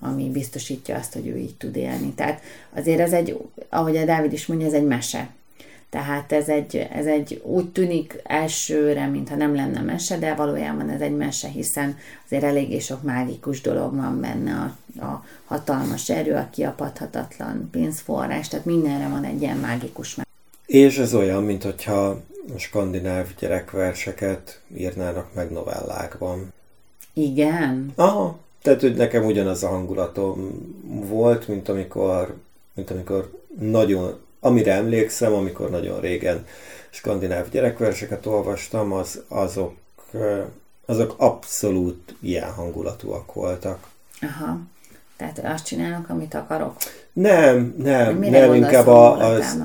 ami biztosítja azt, hogy ő így tud élni. Tehát azért ez egy, ahogy a Dávid is mondja, ez egy mese. Tehát ez egy, ez egy úgy tűnik elsőre, mintha nem lenne mese, de valójában ez egy mese, hiszen azért eléggé sok mágikus dolog van benne, a, a hatalmas erő, a kiapadhatatlan pénzforrás, tehát mindenre van egy ilyen mágikus És ez olyan, mint hogyha a skandináv gyerekverseket írnának meg novellákban. Igen. Aha, tehát hogy nekem ugyanaz a hangulatom volt, mint amikor, mint amikor nagyon amire emlékszem, amikor nagyon régen skandináv gyerekverseket olvastam, az, azok, azok abszolút ilyen hangulatúak voltak. Aha. Tehát azt csinálnak, amit akarok? Nem, nem, nem, inkább a, az,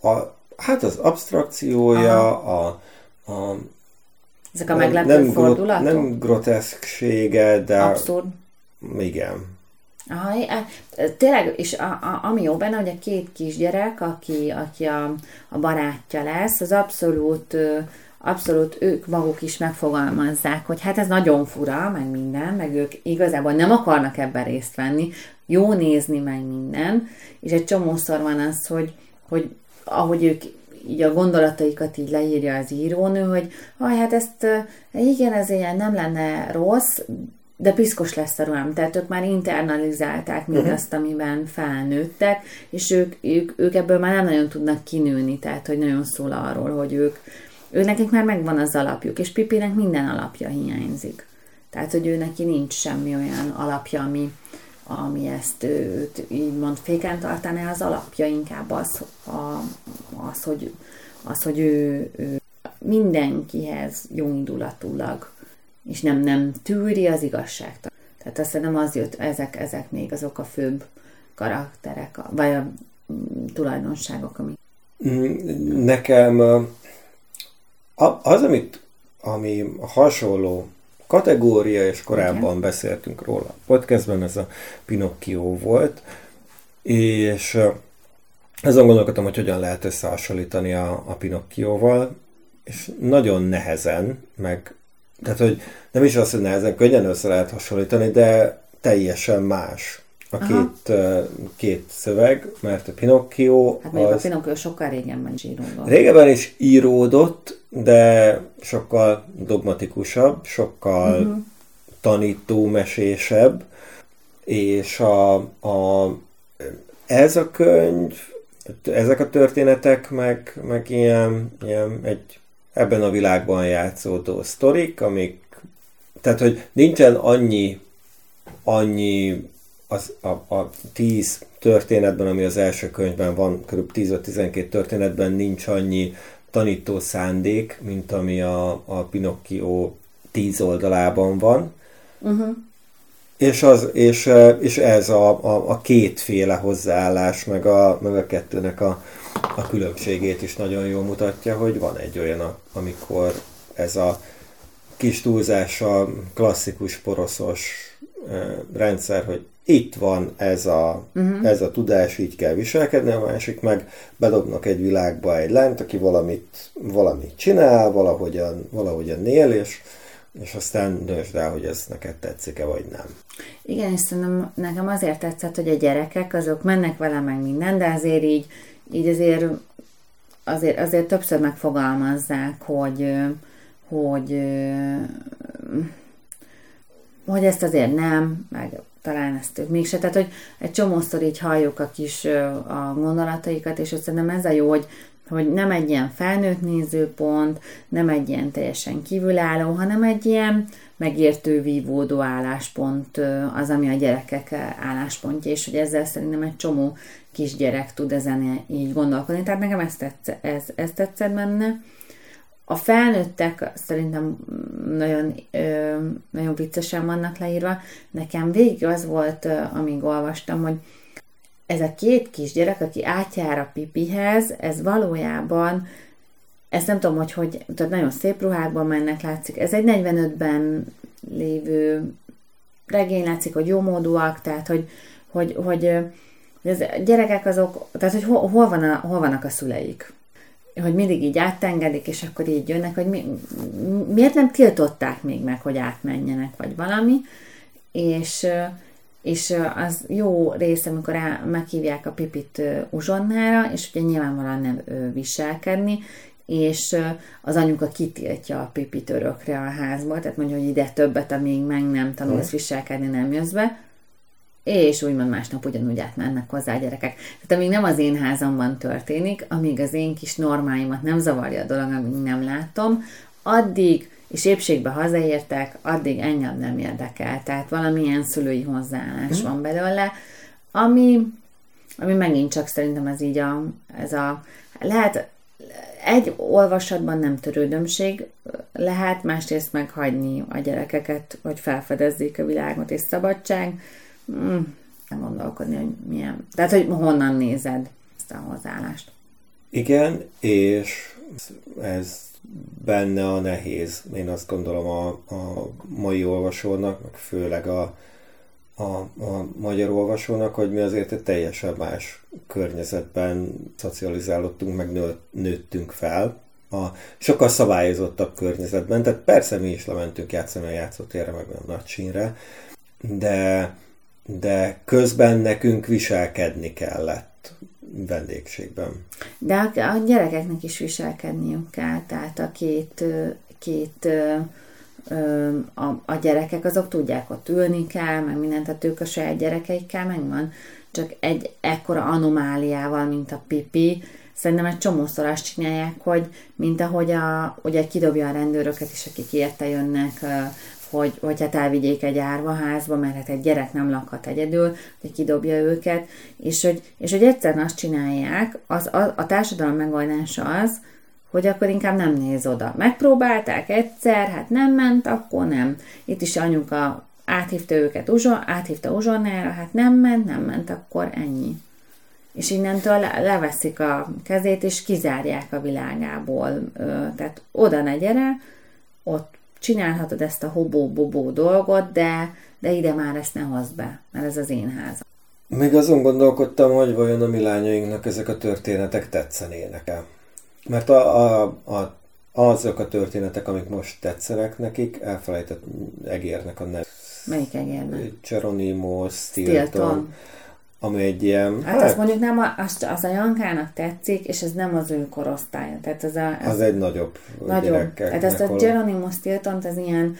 a, hát az abstrakciója, a, a ezek a meglepő nem, fordulatok? Nem groteszksége, de... Abszurd. Igen. Aha, tényleg, és a, a, ami jó benne, hogy a két kisgyerek, aki, aki a, a barátja lesz, az abszolút, abszolút ők maguk is megfogalmazzák, hogy hát ez nagyon fura, meg minden, meg ők igazából nem akarnak ebben részt venni, jó nézni, meg minden, és egy csomószor van az, hogy, hogy ahogy ők így a gondolataikat így leírja az írónő, hogy ah, hát ezt igen, ez ilyen nem lenne rossz, de piszkos lesz a ruhám, tehát ők már internalizálták mindazt, uh-huh. amiben felnőttek, és ők, ők, ők ebből már nem nagyon tudnak kinőni, tehát hogy nagyon szól arról, hogy ők, ő nekik már megvan az alapjuk, és Pipinek minden alapja hiányzik. Tehát, hogy ő neki nincs semmi olyan alapja, ami, ami ezt őt így mond féken tartaná, az alapja inkább az, a, az, hogy, az, hogy ő, ő mindenkihez jó indulatúlag, és nem, nem tűri az igazságot. Tehát azt nem az jött, ezek, ezek még azok a főbb karakterek, vagy a mm, tulajdonságok, amik. Nekem az, amit, ami hasonló kategória, és korábban Igen. beszéltünk róla a podcastben, ez a Pinocchio volt, és azon gondolkodtam, hogy hogyan lehet összehasonlítani a, a Pinocchioval, és nagyon nehezen, meg, tehát hogy nem is az, hogy nehezen, könnyen össze lehet hasonlítani, de teljesen más a két, két szöveg, mert a Pinocchio... Hát még az... a Pinocchio sokkal régebben is íródott. Régebben is íródott, de sokkal dogmatikusabb, sokkal uh-huh. tanító mesésebb, és a, a, ez a könyv, ezek a történetek meg, meg ilyen, ilyen egy ebben a világban játszódó sztorik, amik, tehát hogy nincsen annyi, annyi az, a, a tíz történetben, ami az első könyvben van, kb. 10-12 történetben nincs annyi tanító szándék, mint ami a, a Pinocchio tíz oldalában van. Uh-huh. És, az, és, és ez a, a, a kétféle hozzáállás, meg a, meg a kettőnek a, a különbségét is nagyon jól mutatja, hogy van egy olyan, amikor ez a kis túlzása klasszikus poroszos rendszer, hogy itt van ez a, uh-huh. ez a tudás, így kell viselkedni, a másik meg bedobnak egy világba egy lányt, aki valamit, valamit csinál, valahogyan, valahogyan él, és, és aztán döntsd el, hogy ez neked tetszik-e, vagy nem. Igen, és szerintem nekem azért tetszett, hogy a gyerekek azok mennek vele meg minden, de azért így, így azért, azért, azért többször megfogalmazzák, hogy, hogy, hogy ezt azért nem, meg talán ezt ők mégse. Tehát, hogy egy csomószor így halljuk a kis a gondolataikat, és szerintem ez a jó, hogy, hogy nem egy ilyen felnőtt nézőpont, nem egy ilyen teljesen kívülálló, hanem egy ilyen megértő, vívódó álláspont az, ami a gyerekek álláspontja, és hogy ezzel szerintem egy csomó kisgyerek tud ezen így gondolkodni. Tehát nekem ez tetszett, ez, ez tetszett benne. A felnőttek szerintem nagyon, nagyon viccesen vannak leírva. Nekem végig az volt, amíg olvastam, hogy ez a két kisgyerek, aki átjár a pipihez, ez valójában, ezt nem tudom, hogy, hogy tehát nagyon szép ruhákban mennek, látszik. Ez egy 45-ben lévő regény, látszik, hogy jó módúak, tehát hogy, hogy, hogy, hogy az gyerekek azok, tehát hogy hol, hol, van a, hol vannak a szüleik hogy mindig így áttengedik, és akkor így jönnek, hogy mi, miért nem tiltották még meg, hogy átmenjenek, vagy valami, és, és az jó része, amikor el, meghívják a Pipit uzsonnára, és ugye nyilvánvalóan nem viselkedni, és az anyuka kitiltja a Pipit örökre a házból, tehát mondja, hogy ide többet, amíg meg nem tanulsz viselkedni, nem jössz be, és úgymond másnap ugyanúgy átmennek hozzá a gyerekek. Tehát amíg nem az én házamban történik, amíg az én kis normáimat nem zavarja a dolog, amíg nem látom, addig, és épségbe hazaértek, addig engem nem érdekel. Tehát valamilyen szülői hozzáállás mm. van belőle, ami, ami megint csak szerintem ez így a, ez a, lehet egy olvasatban nem törődömség lehet, másrészt meghagyni a gyerekeket, hogy felfedezzék a világot és szabadság, mm, nem gondolkodni, hogy milyen. Tehát, hogy honnan nézed ezt a hozzáállást. Igen, és ez benne a nehéz. Én azt gondolom a, a mai olvasónak, meg főleg a, a, a magyar olvasónak, hogy mi azért egy teljesen más környezetben szocializálódtunk, meg nő, nőttünk fel. A sokkal szabályozottabb környezetben, tehát persze mi is lementünk játszani a játszótérre, meg a nagy sínre, de de közben nekünk viselkedni kellett vendégségben. De a, a gyerekeknek is viselkedniük kell, tehát a két, két a, a gyerekek azok tudják, ott ülni kell, meg mindent, tehát ők a saját gyerekeikkel megvan, csak egy ekkora anomáliával, mint a pipi, szerintem egy csomószor azt csinálják, hogy mint ahogy a, ugye kidobja a rendőröket is, akik érte jönnek, hogy, hogy hát elvigyék egy árvaházba, mert hát egy gyerek nem lakhat egyedül, hogy kidobja őket, és hogy, és hogy egyszerűen azt csinálják, az, a, a társadalom megoldása az, hogy akkor inkább nem néz oda. Megpróbálták egyszer, hát nem ment, akkor nem. Itt is anyuka áthívta őket, uzson, áthívta uzsonnára, hát nem ment, nem ment, akkor ennyi. És innentől le, leveszik a kezét, és kizárják a világából. Tehát oda ne gyere, ott csinálhatod ezt a hobó-bobó dolgot, de, de ide már ezt ne hozd be, mert ez az én házam. Még azon gondolkodtam, hogy vajon a mi lányainknak ezek a történetek tetszenének-e. Mert a, a, a, azok a történetek, amik most tetszenek nekik, elfelejtett egérnek a neve. Melyik egérnek? Geronimo Stilton. Stilton ami egy ilyen... Hát, hát azt mondjuk nem, a, az, az a Jankának tetszik, és ez nem az ő korosztálya. Tehát az, a, az, az egy nagyobb Nagyobb. Tehát ezt a Geronimo Stilton, az ilyen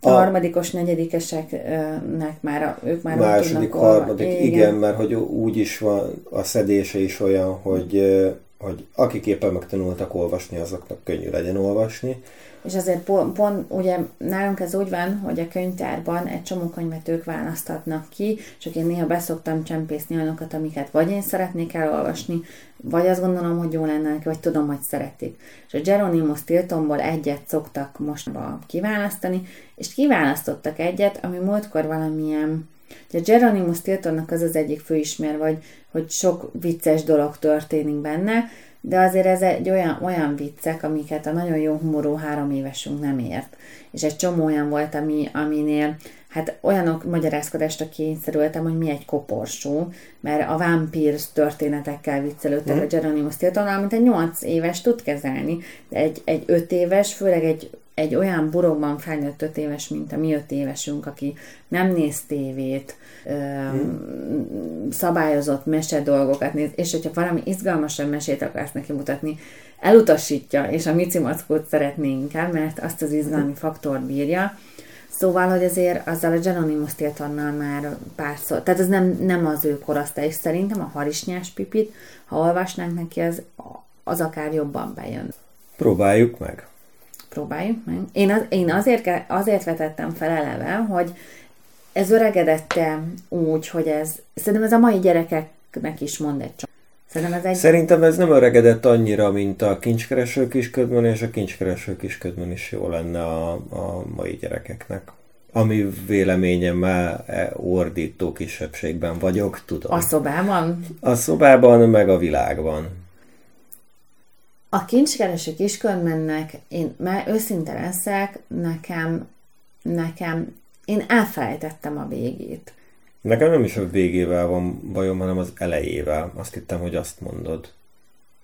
a harmadikos, negyedikeseknek már, a, ők már Második, harmadik, igen. igen, mert hogy úgy is van, a szedése is olyan, hogy, hogy akik éppen megtanultak olvasni, azoknak könnyű legyen olvasni, és azért pont, pont ugye nálunk ez úgy van, hogy a könyvtárban egy csomó könyvet ők választhatnak ki, csak én néha beszoktam csempészni olyanokat, amiket vagy én szeretnék elolvasni, vagy azt gondolom, hogy jó lenne vagy tudom, hogy szeretik. És a Geronimo Stiltonból egyet szoktak most kiválasztani, és kiválasztottak egyet, ami múltkor valamilyen Ugye Geronimo Stiltonnak az az egyik főismer, vagy hogy sok vicces dolog történik benne, de azért ez egy olyan, olyan viccek, amiket a nagyon jó humorú három évesünk nem ért. És egy csomó olyan volt, ami, aminél hát olyanok magyarázkodásra kényszerültem, hogy mi egy koporsó, mert a Vampires történetekkel viccelődtek mm. a Geronimo Stiltonnal, mint egy 8 éves tud kezelni, de egy, egy 5 éves, főleg egy egy olyan burokban felnőtt öt éves, mint a mi öt évesünk, aki nem néz tévét, hmm. szabályozott mese dolgokat néz, és hogyha valami izgalmasabb mesét akarsz neki mutatni, elutasítja, és a Mici Mackót szeretné inkább, mert azt az izgalmi faktort bírja. Szóval, hogy azért azzal a Geronimo Stiltonnal már párszor, tehát ez nem, nem az ő korosztály, és szerintem a harisnyás pipit, ha olvasnánk neki, az, az akár jobban bejön. Próbáljuk meg próbáljuk meg. Én, az, én azért, azért vetettem fel eleve, hogy ez öregedette úgy, hogy ez, szerintem ez a mai gyerekeknek is mond egy csomó. Szerintem ez, egy... Szerintem ez nem öregedett annyira, mint a kincskereső kisködmön, és a kincskereső kisködmön is jó lenne a, a mai gyerekeknek. Ami véleményemmel e, ordító kisebbségben vagyok, tudom. A szobában? A szobában, meg a világban. A kincskereső kiskönyvmennek, én már őszinte leszek, nekem, nekem, én elfelejtettem a végét. Nekem nem is a végével van bajom, hanem az elejével. Azt hittem, hogy azt mondod.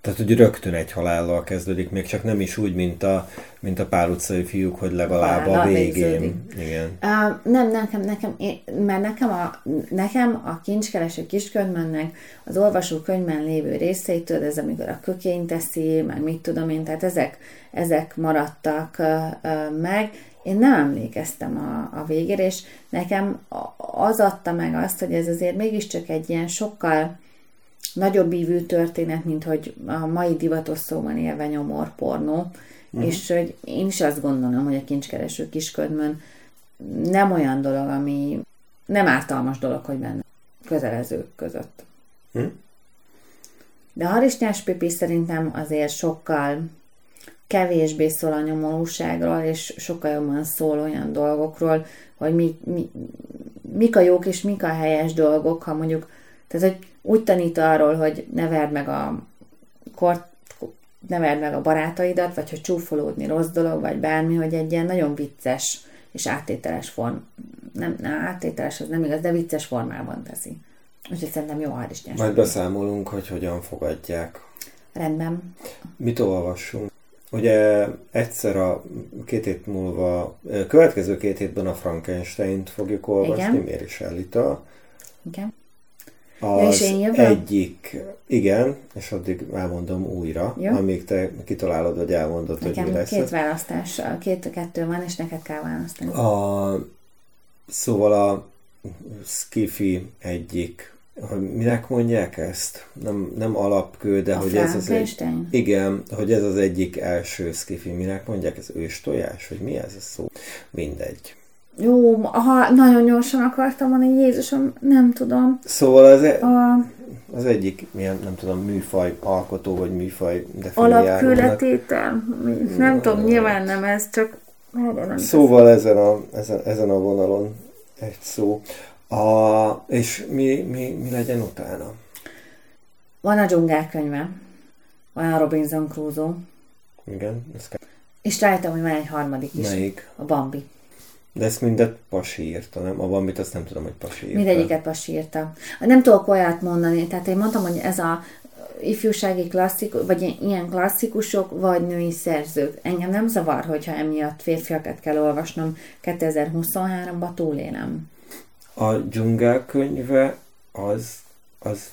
Tehát, hogy rögtön egy halállal kezdődik, még csak nem is úgy, mint a, mint a pál utcai fiúk, hogy legalább a, a végén. Igen. Uh, nem, nekem, nekem, én, mert nekem a, nekem a kincskereső kiskönyvmennek az olvasókönyvben lévő részeitől, ez amikor a kökény teszi, meg mit tudom én, tehát ezek, ezek maradtak uh, uh, meg, én nem emlékeztem a, a végére, és nekem az adta meg azt, hogy ez azért mégiscsak egy ilyen sokkal nagyobb ívű történet, mint hogy a mai divatos szóban élve nyomor pornó, uh-huh. és hogy én is azt gondolom, hogy a kincskereső kisködmön nem olyan dolog, ami nem ártalmas dolog, hogy benne közelezők között. Uh-huh. De Harisnyás Pipi szerintem azért sokkal kevésbé szól a nyomorúságról, és sokkal jobban szól olyan dolgokról, hogy mi, mi, mik a jók és mik a helyes dolgok, ha mondjuk, tehát hogy úgy tanít arról, hogy ne verd meg a kort, ne verd meg a barátaidat, vagy hogy csúfolódni rossz dolog, vagy bármi, hogy egy ilyen nagyon vicces és áttételes form, nem, nem áttételes, az nem igaz, de vicces formában teszi. Úgyhogy szerintem jó harisnyás. Majd beszámolunk, hogy hogyan fogadják. Rendben. Mit olvassunk? Ugye egyszer a két hét múlva, következő két hétben a Frankenstein-t fogjuk olvasni, Mary Shelley-től. Igen. Az egyik, igen, és addig elmondom újra, Jó. amíg te kitalálod, vagy elmondod, hogy mi Nekem lesz. két választás, két-kettő van, és neked kell választani. A, szóval a Skiffy egyik, hogy minek mondják ezt? Nem, nem alapkő, de A hogy ez az egy, igen, hogy ez az egyik első Skiffy, minek mondják? Ez őstojás, vagy mi ez a szó? Mindegy. Jó, ha nagyon gyorsan akartam mondani, Jézusom, nem tudom. Szóval az, e- A az egyik, milyen, nem tudom, műfaj alkotó, vagy műfaj definiálónak. alapkületétel, nem tudom, nyilván nem ez, csak Szóval ezen a, ezen, ezen a vonalon egy szó. A, és mi, mi, mi legyen utána? Van a dzsungelkönyve, van a Robinson Crusoe, Igen, ez kell. és rájöttem, hogy van egy harmadik is, Melyik? a Bambi. De ezt mindet Pasi írta, nem? A Bambit azt nem tudom, hogy Pasi írta. Mindegyiket Pasi írta. Nem tudok olyat mondani, tehát én mondtam, hogy ez a ifjúsági klasszikus, vagy ilyen klasszikusok, vagy női szerzők. Engem nem zavar, hogyha emiatt férfiakat kell olvasnom 2023-ban túlélem. A dzsungel könyve az, az,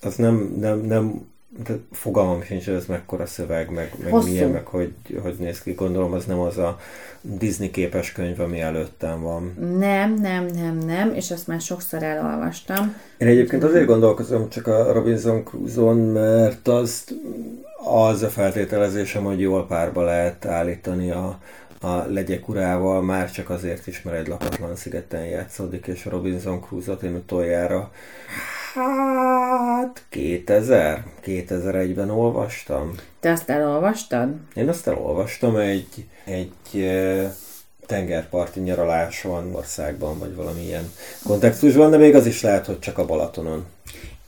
az nem, nem, nem de fogalmam sincs, hogy ez mekkora szöveg, meg, meg Hosszú. milyen, meg hogy, hogy néz ki. Gondolom, az nem az a Disney képes könyv, ami előttem van. Nem, nem, nem, nem, és azt már sokszor elolvastam. Én egyébként azért gondolkozom csak a Robinson Crusoe-on, mert azt az a feltételezésem, hogy jól párba lehet állítani a, a legyek urával, már csak azért is, mert egy lakatlan szigeten játszódik, és a Robinson Crusoe-t én utoljára hát 2000, 2001-ben olvastam. Te azt elolvastad? Én azt elolvastam egy, egy tengerparti nyaraláson, országban, vagy valamilyen kontextusban, de még az is lehet, hogy csak a Balatonon.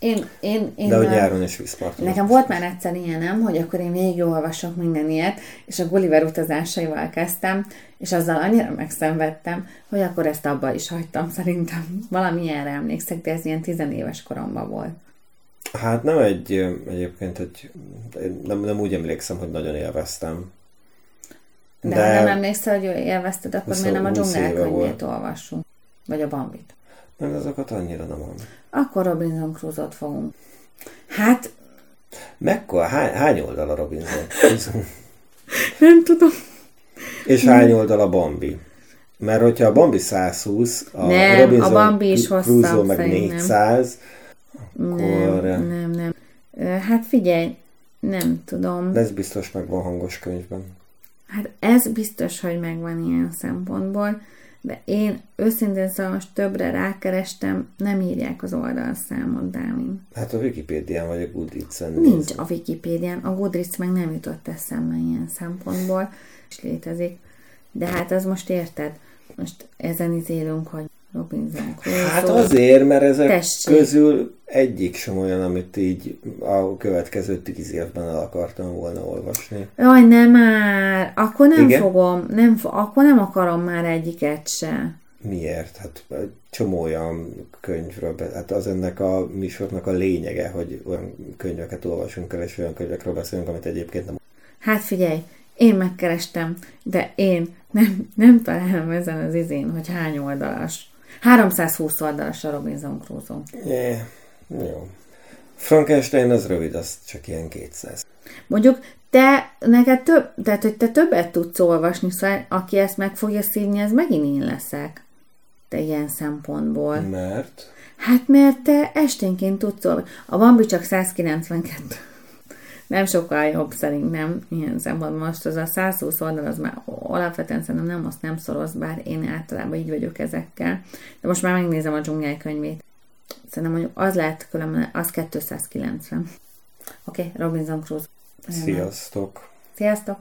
Én, én, én De hogy nyáron is vízparton. Nekem volt már egyszer ilyenem, hogy akkor én végigolvasok minden ilyet, és a Gulliver utazásaival kezdtem, és azzal annyira megszenvedtem, hogy akkor ezt abba is hagytam szerintem. Valamilyenre emlékszek, de ez ilyen tizenéves koromban volt. Hát nem egy, egyébként egy, én nem, nem úgy emlékszem, hogy nagyon élveztem. De, de ha nem emlékszel, hogy élvezted, akkor miért nem a 20 éve dzsungelkönyvét olvassunk? Vagy a Bambit. Mert azokat annyira nem van. Akkor Robinson Crusoe-t fogunk. Hát, Mekkora? Hány, hány oldal a Robinson? Crusoe? [LAUGHS] nem tudom. És hány oldal a Bambi? Mert hogyha a Bambi 120, a Nem, Robinson a Bambi is Crusoe meg szerintem. 400, Nem, akkor nem, nem. Ö, Hát figyelj, nem tudom. de ez biztos meg van hangos könyvben. Hát ez biztos, hogy megvan ilyen szempontból, de én őszintén szóval most többre rákerestem, nem írják az oldalszámot, Dámin. Hát a Wikipédián vagy a Goodreads-en Nincs a Wikipédián, a Goodreads meg nem jutott eszembe ilyen szempontból, és létezik. De hát az most érted, most ezen izélünk, hogy Robinson Crusoe. Hát azért, mert ezek Tessék. közül egyik sem olyan, amit így a következő tíz évben el akartam volna olvasni. Jaj, nem már, akkor nem Igen? fogom, nem, akkor nem akarom már egyiket se. Miért? Hát egy csomó olyan könyvről, be- hát az ennek a műsornak a lényege, hogy olyan könyveket olvasunk el, és olyan könyvekről beszélünk, amit egyébként nem. Hát figyelj, én megkerestem, de én nem, nem találom ezen az izén, hogy hány oldalas. 320 oldalas a Robinson Crusoe. Yeah. Jó. Frankenstein az rövid, az csak ilyen 200. Mondjuk te, neked több, tehát hogy te többet tudsz olvasni, szóval aki ezt meg fogja szívni, az megint én leszek. Te ilyen szempontból. Mert? Hát mert te esténként tudsz olvasni. A Bambi csak 192. Nem sokkal jobb szerintem ilyen szempontból. Most az a 120 oldal, az már alapvetően szerintem nem azt nem szoroz, bár én általában így vagyok ezekkel. De most már megnézem a dzsungelkönyvét. Szerintem mondjuk az lehet különben, az 290. Oké, okay, Robinson Crusoe. Sziasztok! Sziasztok!